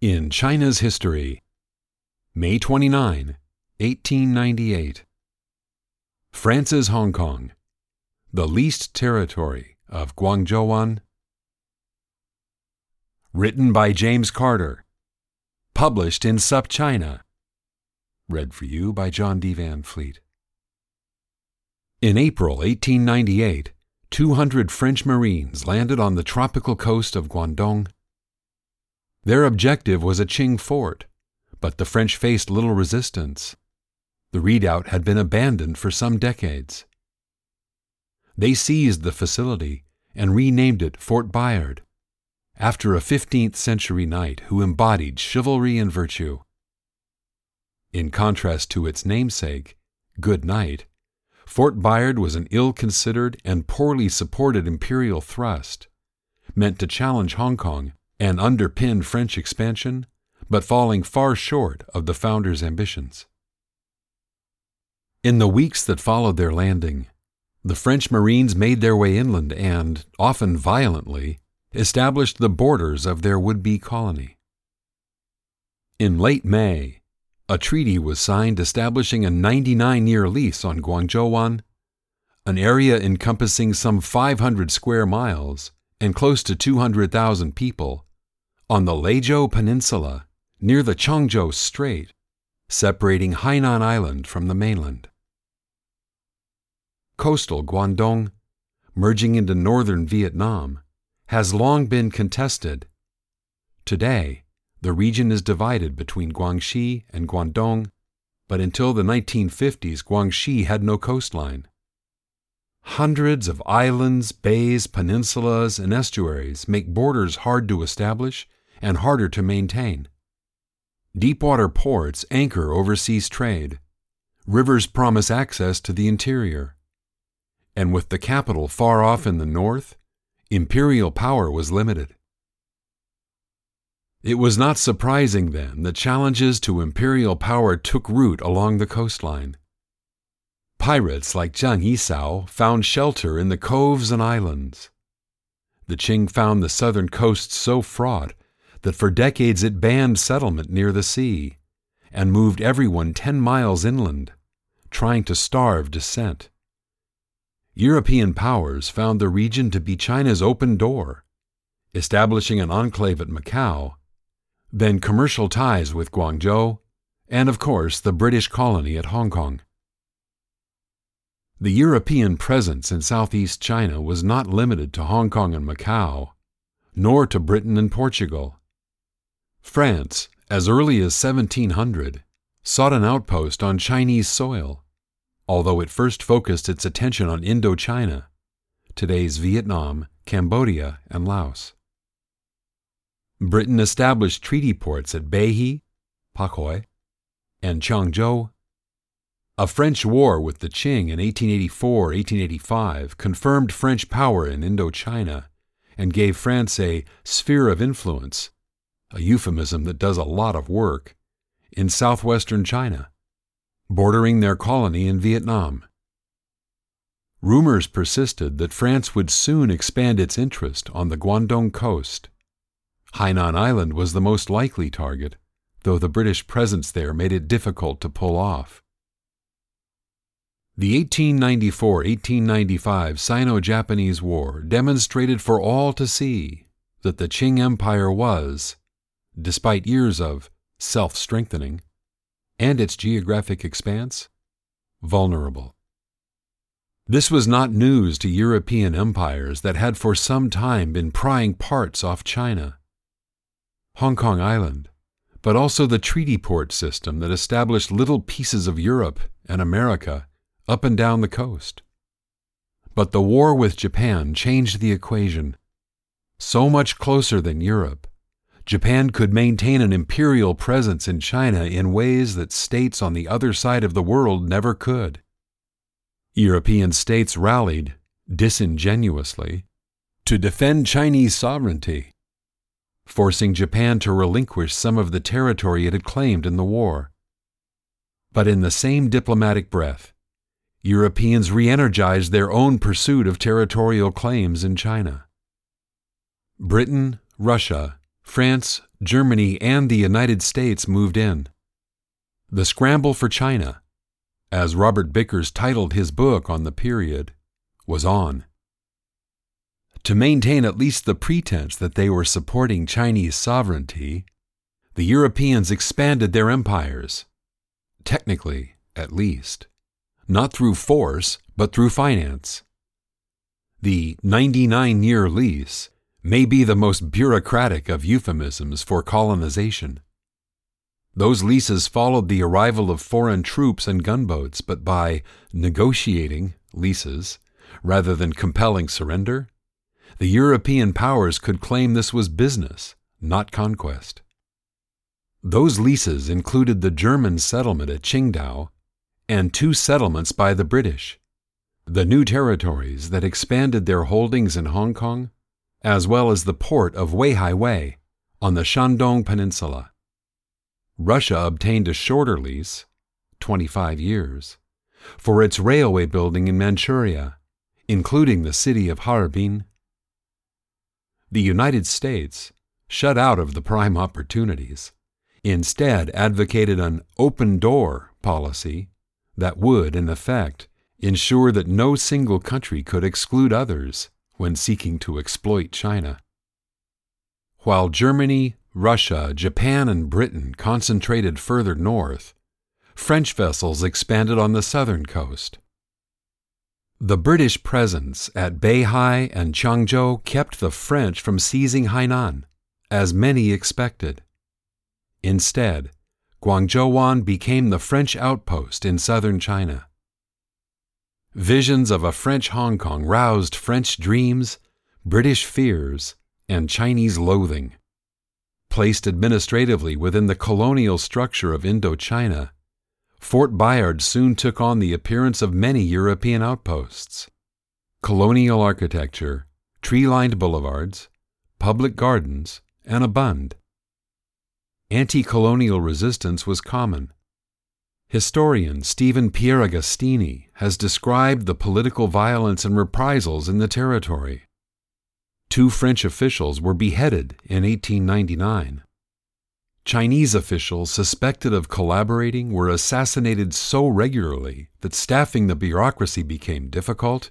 in China's history. May 29, 1898. France's Hong Kong, the leased territory of Guangzhouwan. Written by James Carter. Published in SupChina. Read for you by John D. Van Fleet. In April 1898, 200 French Marines landed on the tropical coast of Guangdong. Their objective was a Qing fort, but the French faced little resistance. The redoubt had been abandoned for some decades. They seized the facility and renamed it Fort Bayard, after a 15th century knight who embodied chivalry and virtue. In contrast to its namesake, Good Knight, Fort Bayard was an ill considered and poorly supported imperial thrust, meant to challenge Hong Kong and underpinned French expansion, but falling far short of the founders' ambitions. In the weeks that followed their landing, the French Marines made their way inland and, often violently, established the borders of their would be colony. In late May, a treaty was signed establishing a 99 year lease on Guangzhouwan, an area encompassing some 500 square miles and close to 200,000 people, on the Leizhou Peninsula near the Qiongzhou Strait, separating Hainan Island from the mainland. Coastal Guangdong, merging into northern Vietnam, has long been contested. Today, the region is divided between Guangxi and Guangdong, but until the 1950s, Guangxi had no coastline. Hundreds of islands, bays, peninsulas, and estuaries make borders hard to establish and harder to maintain. Deepwater ports anchor overseas trade. Rivers promise access to the interior. And with the capital far off in the north, imperial power was limited. It was not surprising then that challenges to imperial power took root along the coastline. Pirates like Zheng Yisao found shelter in the coves and islands. The Qing found the southern coast so fraught that for decades it banned settlement near the sea and moved everyone ten miles inland, trying to starve dissent. European powers found the region to be China's open door, establishing an enclave at Macau then commercial ties with Guangzhou, and of course the British colony at Hong Kong. The European presence in southeast China was not limited to Hong Kong and Macau, nor to Britain and Portugal. France, as early as 1700, sought an outpost on Chinese soil, although it first focused its attention on Indochina, today's Vietnam, Cambodia, and Laos. Britain established treaty ports at Beihai, Pakhoi, and Qiongzhou. A French war with the Qing in 1884 1885 confirmed French power in Indochina and gave France a sphere of influence, a euphemism that does a lot of work, in southwestern China, bordering their colony in Vietnam. Rumors persisted that France would soon expand its interest on the Guangdong coast Hainan Island was the most likely target, though the British presence there made it difficult to pull off. The 1894 1895 Sino Japanese War demonstrated for all to see that the Qing Empire was, despite years of self strengthening and its geographic expanse, vulnerable. This was not news to European empires that had for some time been prying parts off China. Hong Kong Island, but also the treaty port system that established little pieces of Europe and America up and down the coast. But the war with Japan changed the equation. So much closer than Europe, Japan could maintain an imperial presence in China in ways that states on the other side of the world never could. European states rallied, disingenuously, to defend Chinese sovereignty, forcing Japan to relinquish some of the territory it had claimed in the war. But in the same diplomatic breath, Europeans re energized their own pursuit of territorial claims in China. Britain, Russia, France, Germany, and the United States moved in. The scramble for China, as Robert Bickers titled his book on the period, was on. To maintain at least the pretense that they were supporting Chinese sovereignty, the Europeans expanded their empires, technically, at least, not through force, but through finance. The 99 year lease may be the most bureaucratic of euphemisms for colonization. Those leases followed the arrival of foreign troops and gunboats, but by negotiating leases rather than compelling surrender, the European powers could claim this was business, not conquest. Those leases included the German settlement at Qingdao and two settlements by the British, the new territories that expanded their holdings in Hong Kong as well as the port of Weihaiwei on the Shandong Peninsula. Russia obtained a shorter lease, 25 years, for its railway building in Manchuria, including the city of Harbin. The United States, shut out of the prime opportunities, instead advocated an open door policy that would, in effect, ensure that no single country could exclude others when seeking to exploit China. While Germany, Russia, Japan, and Britain concentrated further north, French vessels expanded on the southern coast. The British presence at Beihai and Qiongzhou kept the French from seizing Hainan, as many expected. Instead, Guangzhouwan became the French outpost in southern China. Visions of a French Hong Kong roused French dreams, British fears, and Chinese loathing. Placed administratively within the colonial structure of Indochina, Fort Bayard soon took on the appearance of many European outposts. Colonial architecture, tree lined boulevards, public gardens, and abund. Anti colonial resistance was common Historian Stephen Pieragostini has described the political violence and reprisals in the territory. Two French officials were beheaded in 1899. Chinese officials suspected of collaborating were assassinated so regularly that staffing the bureaucracy became difficult.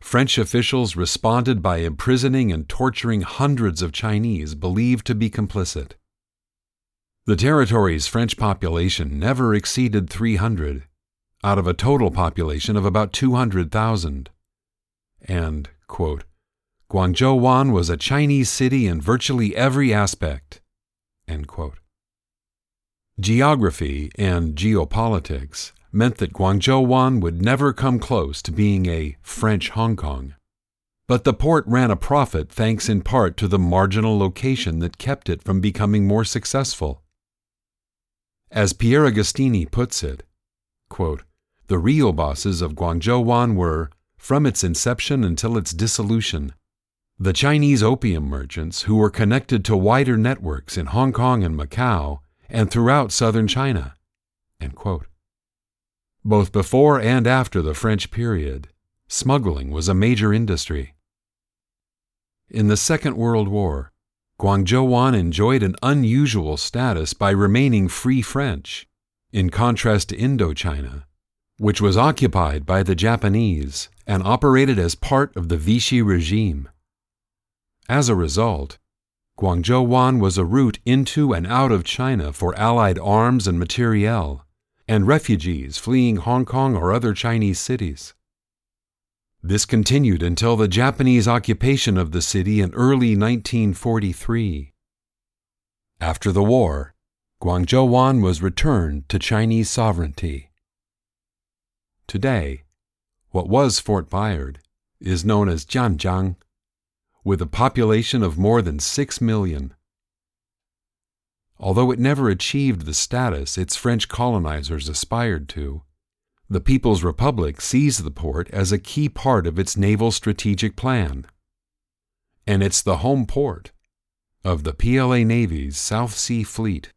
French officials responded by imprisoning and torturing hundreds of Chinese believed to be complicit. The territory's French population never exceeded 300, out of a total population of about 200,000. And, quote, Guangzhou Wan was a Chinese city in virtually every aspect. Geography and geopolitics meant that Guangzhou Wan would never come close to being a French Hong Kong. But the port ran a profit thanks in part to the marginal location that kept it from becoming more successful. As Pieragostini puts it, quote, the real bosses of Guangzhou Wan were, from its inception until its dissolution, the Chinese opium merchants who were connected to wider networks in Hong Kong and Macau and throughout southern China. Both before and after the French period, smuggling was a major industry. In the Second World War, Guangzhouwan enjoyed an unusual status by remaining free French, in contrast to Indochina, which was occupied by the Japanese and operated as part of the Vichy regime. As a result, Guangzhouwan was a route into and out of China for Allied arms and materiel, and refugees fleeing Hong Kong or other Chinese cities. This continued until the Japanese occupation of the city in early 1943. After the war, Guangzhouwan was returned to Chinese sovereignty. Today, what was Fort Bayard is known as Zhanjiang, with a population of more than 6 million. although it never achieved the status its French colonizers aspired to. The People's Republic sees the port as a key part of its naval strategic plan. And it's the home port of the PLA Navy's South Sea Fleet.